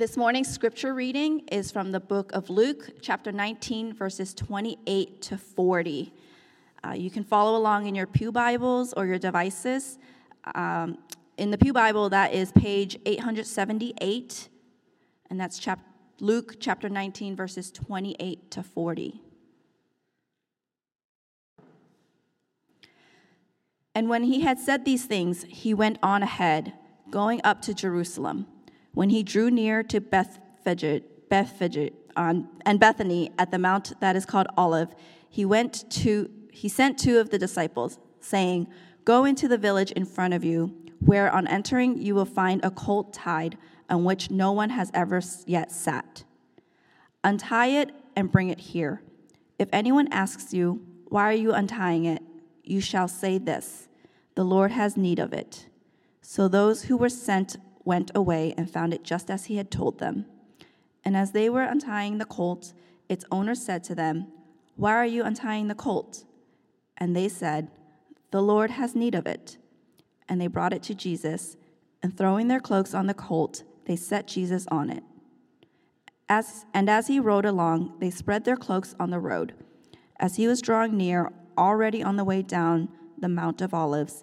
This morning's scripture reading is from the book of Luke, chapter 19, verses 28 to 40. Uh, you can follow along in your Pew Bibles or your devices. Um, in the Pew Bible, that is page 878, and that's chap- Luke chapter 19, verses 28 to 40. And when he had said these things, he went on ahead, going up to Jerusalem. When he drew near to Bethphage, Bethphage on, and Bethany at the mount that is called Olivet, he went to he sent two of the disciples, saying, "Go into the village in front of you, where on entering you will find a colt tied, on which no one has ever yet sat. Untie it and bring it here. If anyone asks you, "Why are you untying it?" you shall say this: The Lord has need of it. So those who were sent went away and found it just as he had told them. And as they were untying the colt, its owner said to them, Why are you untying the colt? And they said, The Lord has need of it. And they brought it to Jesus, and throwing their cloaks on the colt, they set Jesus on it. As, and as he rode along, they spread their cloaks on the road. As he was drawing near, already on the way down the Mount of Olives,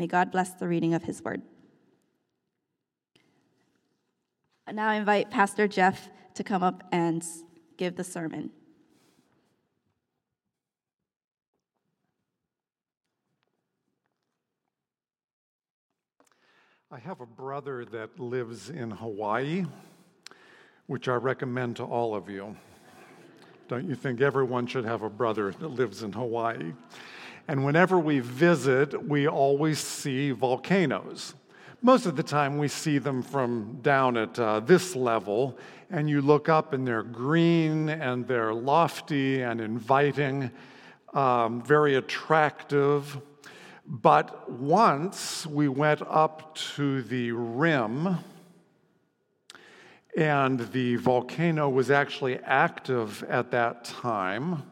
May God bless the reading of his word. Now I now invite Pastor Jeff to come up and give the sermon. I have a brother that lives in Hawaii, which I recommend to all of you. Don't you think everyone should have a brother that lives in Hawaii? And whenever we visit, we always see volcanoes. Most of the time, we see them from down at uh, this level, and you look up and they're green and they're lofty and inviting, um, very attractive. But once we went up to the rim, and the volcano was actually active at that time.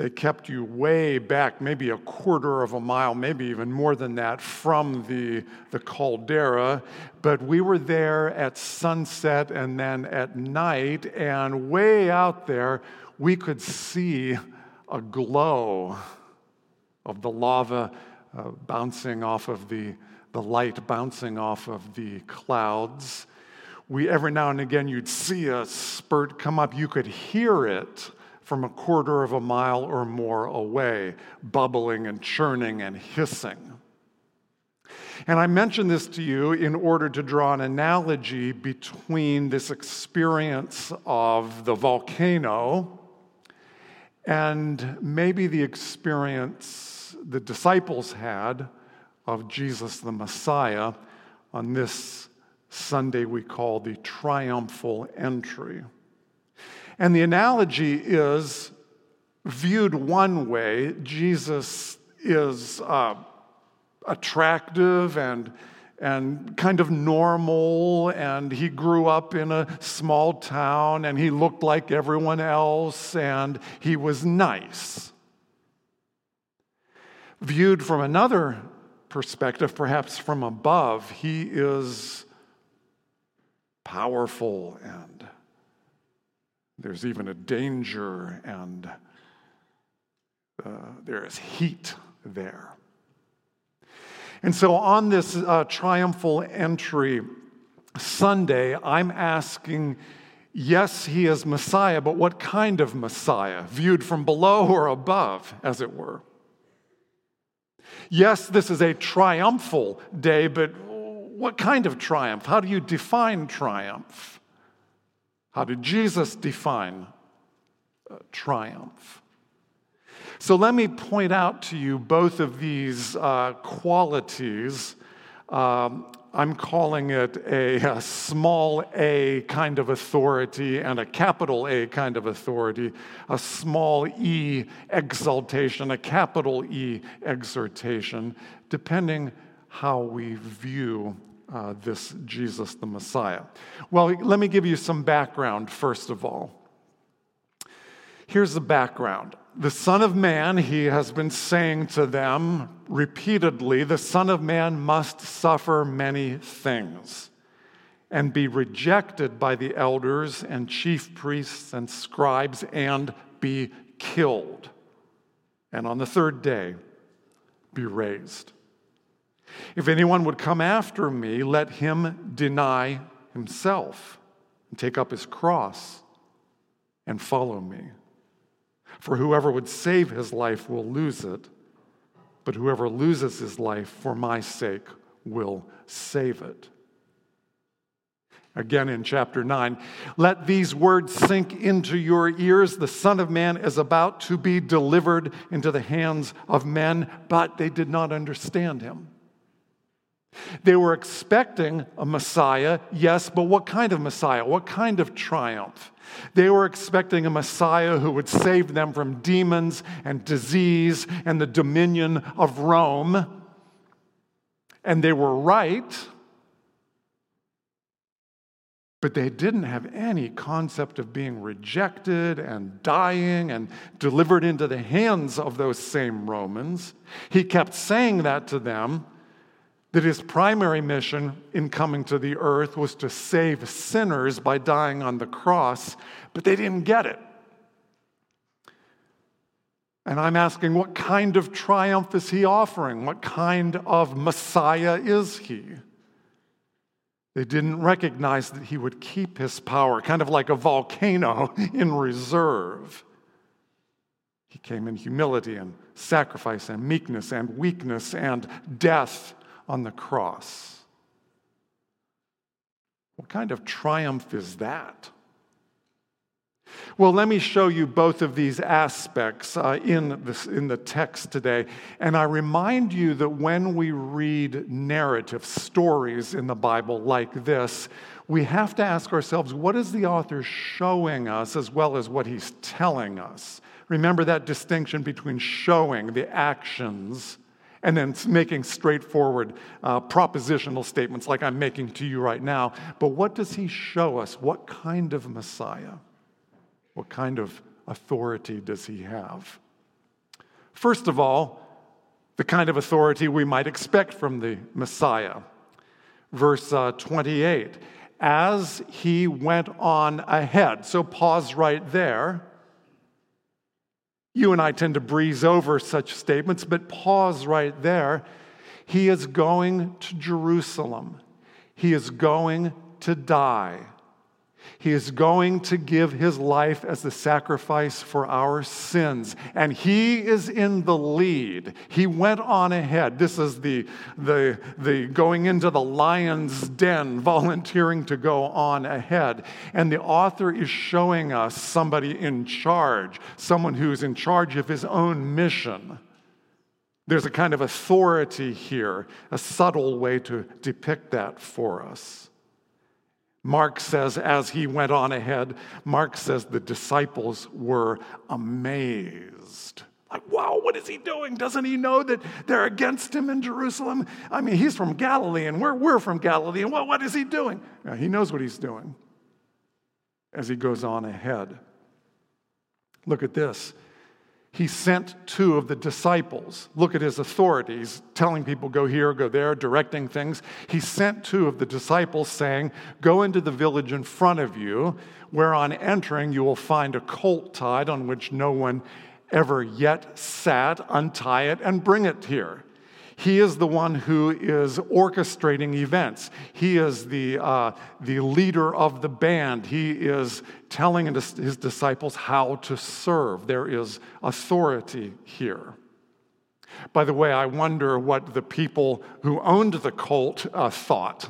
They kept you way back, maybe a quarter of a mile, maybe even more than that, from the, the caldera. But we were there at sunset and then at night, and way out there, we could see a glow of the lava uh, bouncing off of the, the light bouncing off of the clouds. We, every now and again, you'd see a spurt come up. You could hear it from a quarter of a mile or more away, bubbling and churning and hissing. And I mention this to you in order to draw an analogy between this experience of the volcano and maybe the experience the disciples had of Jesus the Messiah on this Sunday we call the triumphal entry. And the analogy is viewed one way, Jesus is uh, attractive and, and kind of normal, and he grew up in a small town, and he looked like everyone else, and he was nice. Viewed from another perspective, perhaps from above, he is powerful and there's even a danger and uh, there is heat there. And so on this uh, triumphal entry Sunday, I'm asking yes, he is Messiah, but what kind of Messiah? Viewed from below or above, as it were. Yes, this is a triumphal day, but what kind of triumph? How do you define triumph? How did Jesus define uh, triumph? So let me point out to you both of these uh, qualities um, I'm calling it a, a, small a kind of authority and a capital A kind of authority, a small e exaltation, a capital E exhortation, depending how we view uh, this Jesus the Messiah. Well, let me give you some background first of all. Here's the background. The Son of Man, he has been saying to them repeatedly, the Son of Man must suffer many things and be rejected by the elders and chief priests and scribes and be killed. And on the third day, be raised. If anyone would come after me, let him deny himself and take up his cross and follow me. For whoever would save his life will lose it, but whoever loses his life for my sake will save it. Again in chapter 9, let these words sink into your ears. The Son of Man is about to be delivered into the hands of men, but they did not understand him. They were expecting a Messiah, yes, but what kind of Messiah? What kind of triumph? They were expecting a Messiah who would save them from demons and disease and the dominion of Rome. And they were right, but they didn't have any concept of being rejected and dying and delivered into the hands of those same Romans. He kept saying that to them that his primary mission in coming to the earth was to save sinners by dying on the cross, but they didn't get it. And I'm asking, what kind of triumph is he offering? What kind of Messiah is he? They didn't recognize that he would keep his power, kind of like a volcano in reserve. He came in humility and sacrifice and meekness and weakness and death on the cross. What kind of triumph is that? Well, let me show you both of these aspects uh, in, this, in the text today. And I remind you that when we read narrative stories in the Bible like this, we have to ask ourselves what is the author showing us as well as what he's telling us? Remember that distinction between showing the actions and then making straightforward uh, propositional statements like I'm making to you right now. But what does he show us? What kind of Messiah? What kind of authority does he have? First of all, the kind of authority we might expect from the Messiah. Verse uh, 28 As he went on ahead. So pause right there. You and I tend to breeze over such statements, but pause right there. He is going to Jerusalem. He is going to die. He is going to give his life as the sacrifice for our sins. And he is in the lead. He went on ahead. This is the, the, the going into the lion's den, volunteering to go on ahead. And the author is showing us somebody in charge, someone who's in charge of his own mission. There's a kind of authority here, a subtle way to depict that for us. Mark says, as he went on ahead, Mark says the disciples were amazed. Like, wow, what is he doing? Doesn't he know that they're against him in Jerusalem? I mean, he's from Galilee and we're, we're from Galilee. And what, what is he doing? Yeah, he knows what he's doing as he goes on ahead. Look at this he sent two of the disciples. Look at his authorities, telling people, go here, go there, directing things. He sent two of the disciples, saying, Go into the village in front of you, where on entering you will find a colt tied on which no one ever yet sat. Untie it and bring it here. He is the one who is orchestrating events. He is the, uh, the leader of the band. He is telling his disciples how to serve. There is authority here. By the way, I wonder what the people who owned the cult uh, thought.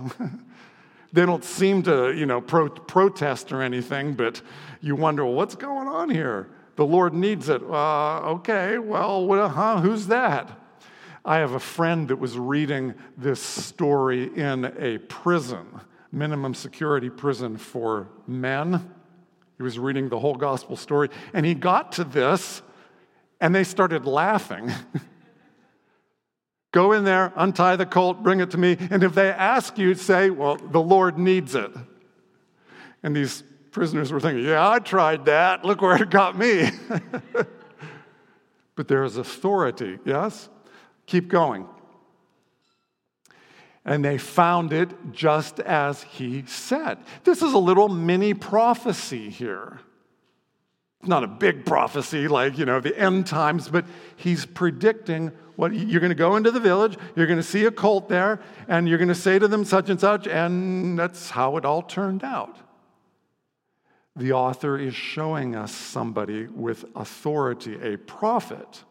they don't seem to, you know, pro- protest or anything, but you wonder, well, what's going on here? The Lord needs it. Uh, okay, well, what, huh, who's that? I have a friend that was reading this story in a prison, minimum security prison for men. He was reading the whole gospel story, and he got to this, and they started laughing. Go in there, untie the colt, bring it to me, and if they ask you, say, Well, the Lord needs it. And these prisoners were thinking, Yeah, I tried that. Look where it got me. but there is authority, yes? Keep going. And they found it just as he said. This is a little mini prophecy here. It's not a big prophecy like, you know, the end times, but he's predicting what you're going to go into the village, you're going to see a cult there, and you're going to say to them such and such, and that's how it all turned out. The author is showing us somebody with authority, a prophet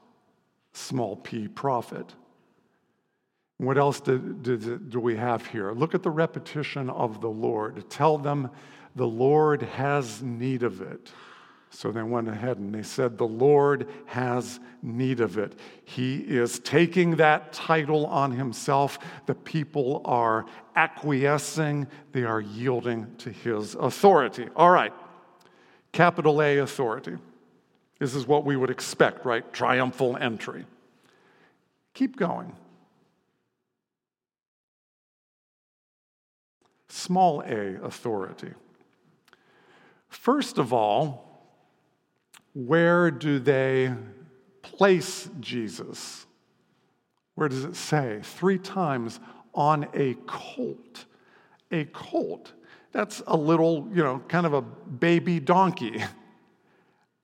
small p prophet. What else do, do, do, we have here? Look at the repetition of the Lord. Tell them the Lord has need of it. So they went ahead and they said, The Lord has need of it. He is taking that title on himself. The people are acquiescing, they are yielding to his authority. All right, capital A authority. This is what we would expect, right? Triumphal entry. Keep going. Small a authority. First of all, where do they place Jesus? Where does it say? Three times on a colt. A colt. That's a little, you know, kind of a baby donkey.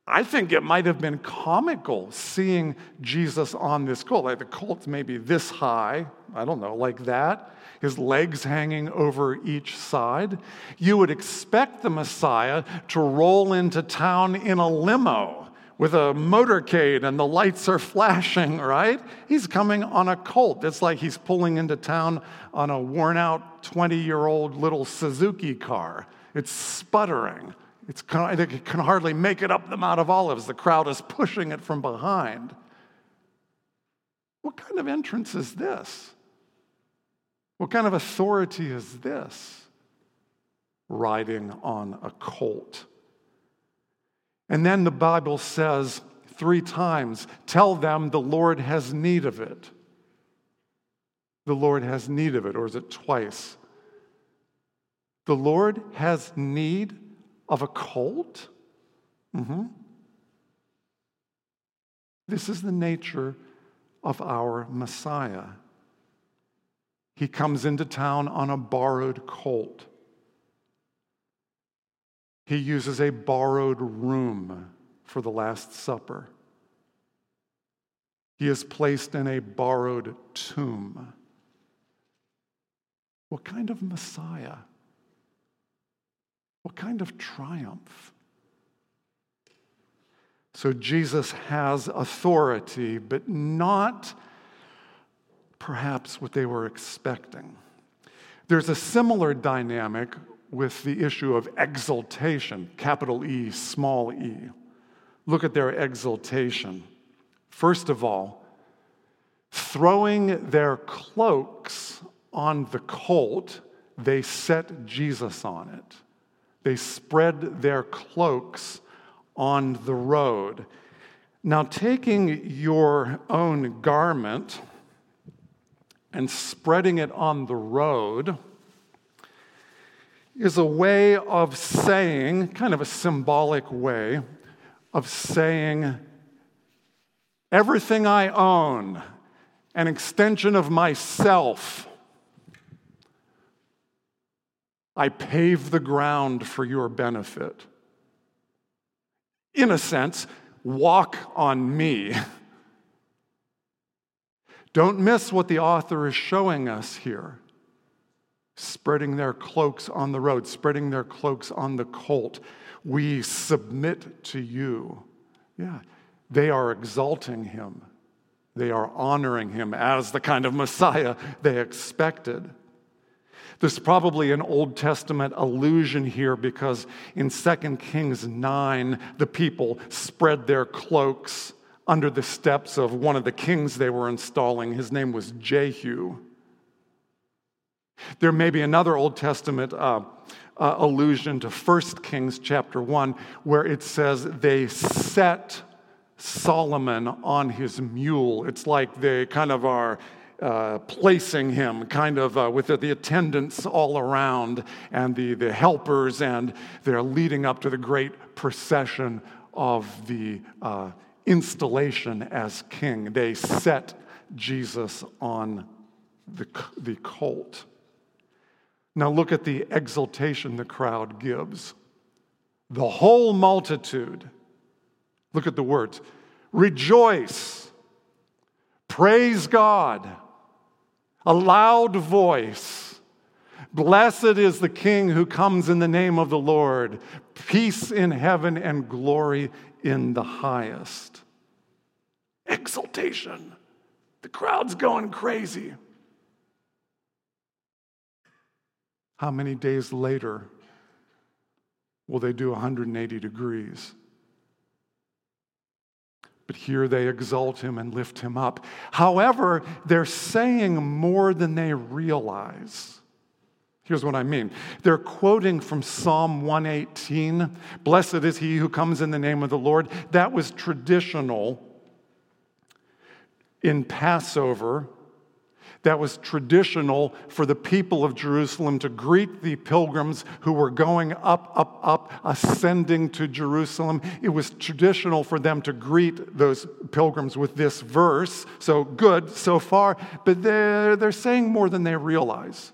I think it might have been comical seeing Jesus on this colt. Like the colt's maybe this high, I don't know, like that, his legs hanging over each side. You would expect the Messiah to roll into town in a limo with a motorcade and the lights are flashing, right? He's coming on a colt. It's like he's pulling into town on a worn out 20 year old little Suzuki car. It's sputtering. It's, it can hardly make it up the Mount of Olives. The crowd is pushing it from behind. What kind of entrance is this? What kind of authority is this? Riding on a colt. And then the Bible says three times tell them the Lord has need of it. The Lord has need of it, or is it twice? The Lord has need of a colt? Mm-hmm. This is the nature of our Messiah. He comes into town on a borrowed colt. He uses a borrowed room for the Last Supper. He is placed in a borrowed tomb. What kind of Messiah? What kind of triumph? So Jesus has authority, but not perhaps what they were expecting. There's a similar dynamic with the issue of exaltation, capital E, small e. Look at their exaltation. First of all, throwing their cloaks on the colt, they set Jesus on it. They spread their cloaks on the road. Now, taking your own garment and spreading it on the road is a way of saying, kind of a symbolic way of saying, everything I own, an extension of myself I pave the ground for your benefit. In a sense, walk on me. Don't miss what the author is showing us here. Spreading their cloaks on the road, spreading their cloaks on the colt. We submit to you. Yeah, they are exalting him. They are honoring him as the kind of Messiah they expected. There's probably an Old Testament allusion here because in 2 Kings 9, the people spread their cloaks under the steps of one of the kings they were installing. His name was Jehu. There may be another Old Testament uh, uh, allusion to 1 Kings chapter 1, where it says they set Solomon on his mule. It's like they kind of are uh, placing him kind of uh, with the, the, attendants all around and the, the helpers, and they're leading up to the great procession of the uh, installation as king. They set Jesus on the, the colt. Now look at the exultation the crowd gives. The whole multitude, look at the words rejoice, praise God, a loud voice. Blessed is the King who comes in the name of the Lord. Peace in heaven and glory in the highest. Exultation. The crowd's going crazy. How many days later will they do 180 degrees? But here they exalt him and lift him up. However, they're saying more than they realize. Here's what I mean. They're quoting from Psalm 118 Blessed is he who comes in the name of the Lord. That was traditional in Passover that was traditional for the people of Jerusalem to greet the pilgrims who were going up, up, up, ascending to Jerusalem. It was traditional for them to greet those pilgrims with this verse. So good so far, but they're, they're saying more than they realize.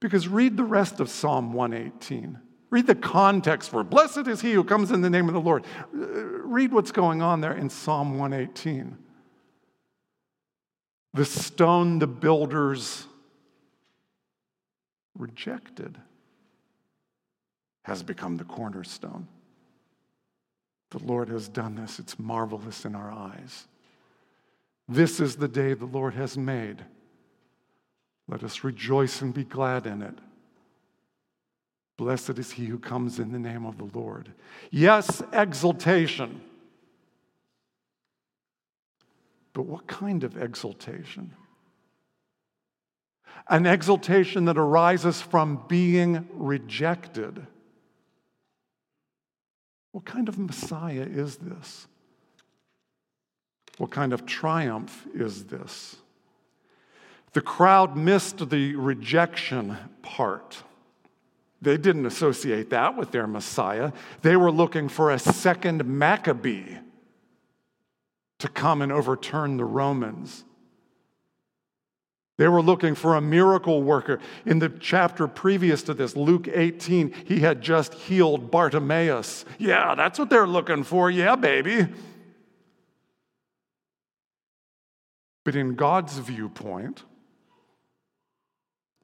Because read the rest of Psalm 118. Read the context for. Blessed is he who comes in the name of the Lord. Uh, read what's going on there in Psalm 118. The stone the builders rejected has become the cornerstone. The Lord has done this. It's marvelous in our eyes. This is the day the Lord has made. Let us rejoice and be glad in it. Blessed is he who comes in the name of the Lord. Yes, exultation. But what kind of exultation? An exultation that arises from being rejected. What kind of Messiah is this? What kind of triumph is this? The crowd missed the rejection part. They didn't associate that with their Messiah. They were looking for a second Maccabee to come and overturn the Romans. They were looking for a miracle worker. In the chapter previous to this, Luke 18, he had just healed Bartimaeus. Yeah, that's what they're looking for. Yeah, baby. But in God's viewpoint,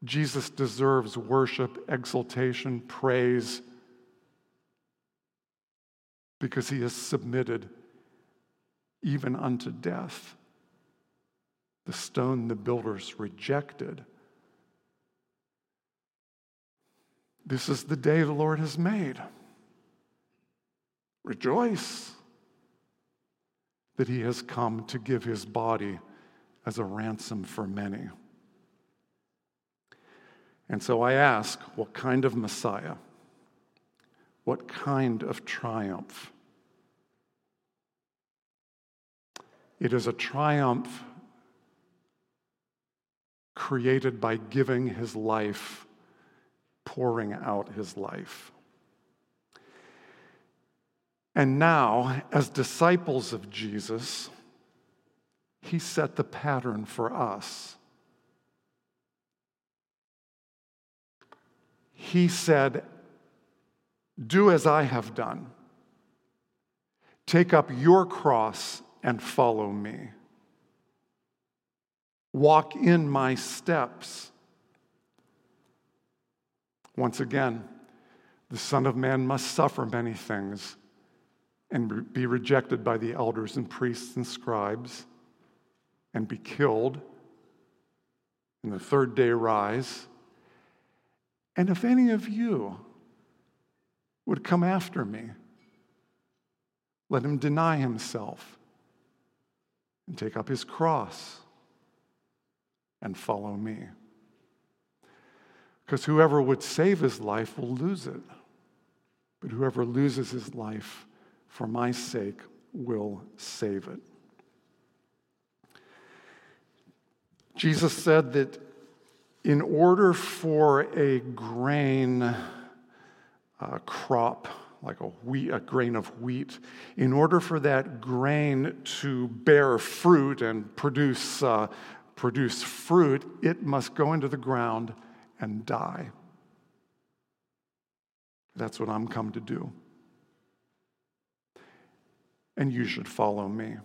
Jesus deserves worship, exaltation, praise, because he has submitted even unto death. The stone the builders rejected. This is the day the Lord has made. Rejoice that he has come to give his body as a ransom for many. And so I ask, what kind of Messiah? What kind of triumph It is a triumph created by giving his life, pouring out his life. And now, as disciples of Jesus, he set the pattern for us. He said, Do as I have done. Take up your cross and follow me. Walk in my steps. Once again, the Son of Man must suffer many things and be rejected by the elders and priests and scribes and be killed, and the third day rise. And if any of you would come after me, Let him deny himself and take up his cross and follow me. Because whoever would save his life will lose it, but whoever loses his life for my sake will save it. Jesus said that in order for a grain uh, crop, like a wheat, a grain of wheat, in order for that grain to bear fruit and produce, uh, produce fruit, it must go into the ground and die. That's what I'm come to do. And you should follow me.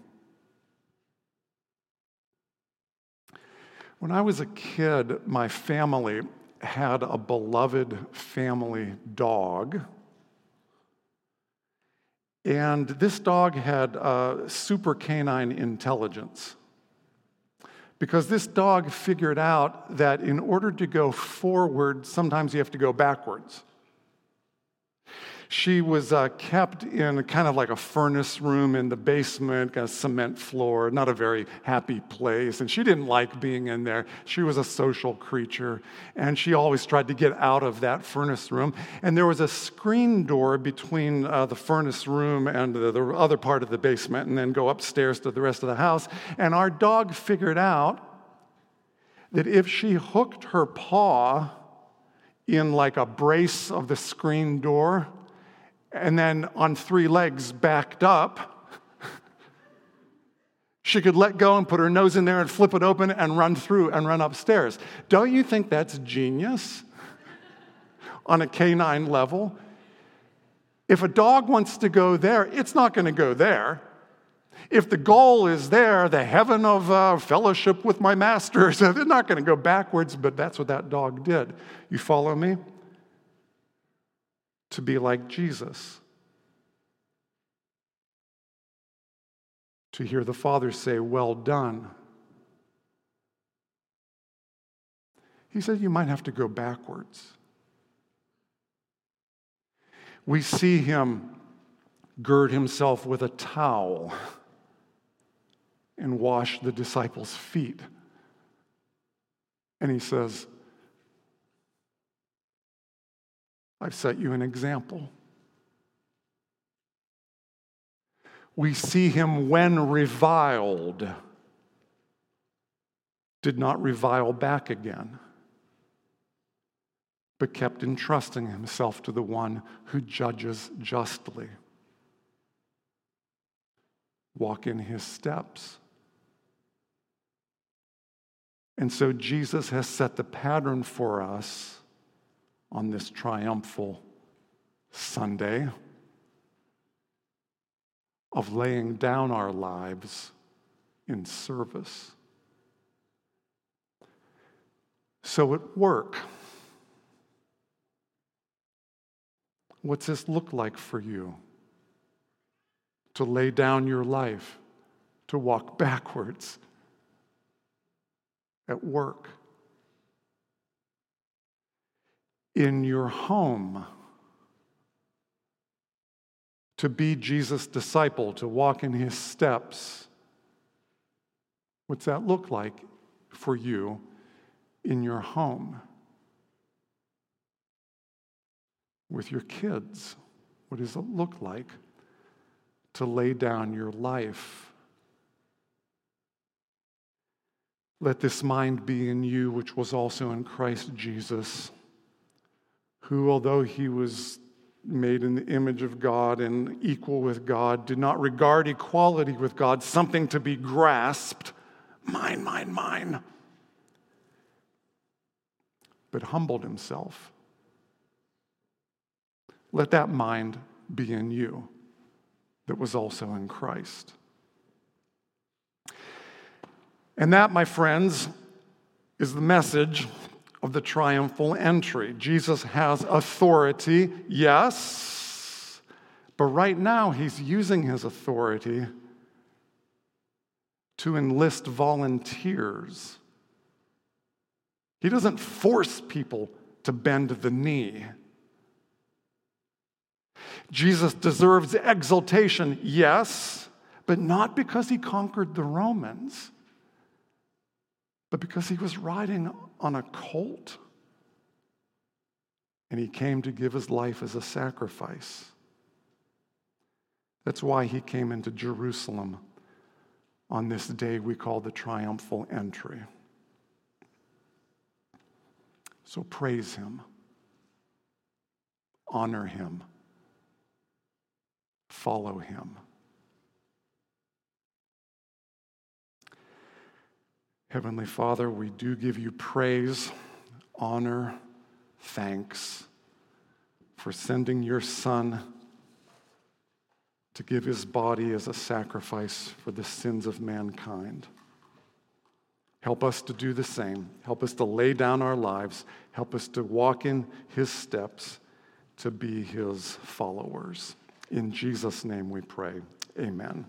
When I was a kid, my family had a beloved family dog. And this dog had super canine intelligence. Because this dog figured out that in order to go forward, sometimes you have to go backwards. She was uh, kept in kind of like a furnace room in the basement, a cement floor, not a very happy place. And she didn't like being in there. She was a social creature, and she always tried to get out of that furnace room. And there was a screen door between uh, the furnace room and the, the other part of the basement, and then go upstairs to the rest of the house. And our dog figured out that if she hooked her paw in like a brace of the screen door, and then on three legs backed up, she could let go and put her nose in there and flip it open and run through and run upstairs. Don't you think that's genius on a canine level? If a dog wants to go there, it's not going to go there. If the goal is there, the heaven of uh, fellowship with my master, they're not going to go backwards, but that's what that dog did. You follow me? To be like Jesus. To hear the Father say, Well done. He said, You might have to go backwards. We see him gird himself with a towel and wash the disciples' feet. And he says, I've set you an example. We see him when reviled, did not revile back again, but kept entrusting himself to the one who judges justly. Walk in his steps. And so Jesus has set the pattern for us on this triumphal Sunday of laying down our lives in service. So at work, what's this look like for you? To lay down your life, to walk backwards at work in your home to be Jesus' disciple, to walk in his steps. What's that look like for you in your home? With your kids, what does it look like to lay down your life? Let this mind be in you, which was also in Christ Jesus who, although he was made in the image of God and equal with God, did not regard equality with God something to be grasped, mine, mine, mine, but humbled himself. Let that mind be in you that was also in Christ. And that, my friends, is the message of the triumphal entry. Jesus has authority, yes, but right now he's using his authority to enlist volunteers. He doesn't force people to bend the knee. Jesus deserves exaltation, yes, but not because he conquered the Romans, but because he was riding on a colt and he came to give his life as a sacrifice. That's why he came into Jerusalem on this day we call the triumphal entry. So praise him, honor him, follow him. Heavenly Father, we do give you praise, honor, thanks for sending your Son to give his body as a sacrifice for the sins of mankind. Help us to do the same. Help us to lay down our lives. Help us to walk in his steps to be his followers. In Jesus' name we pray. Amen.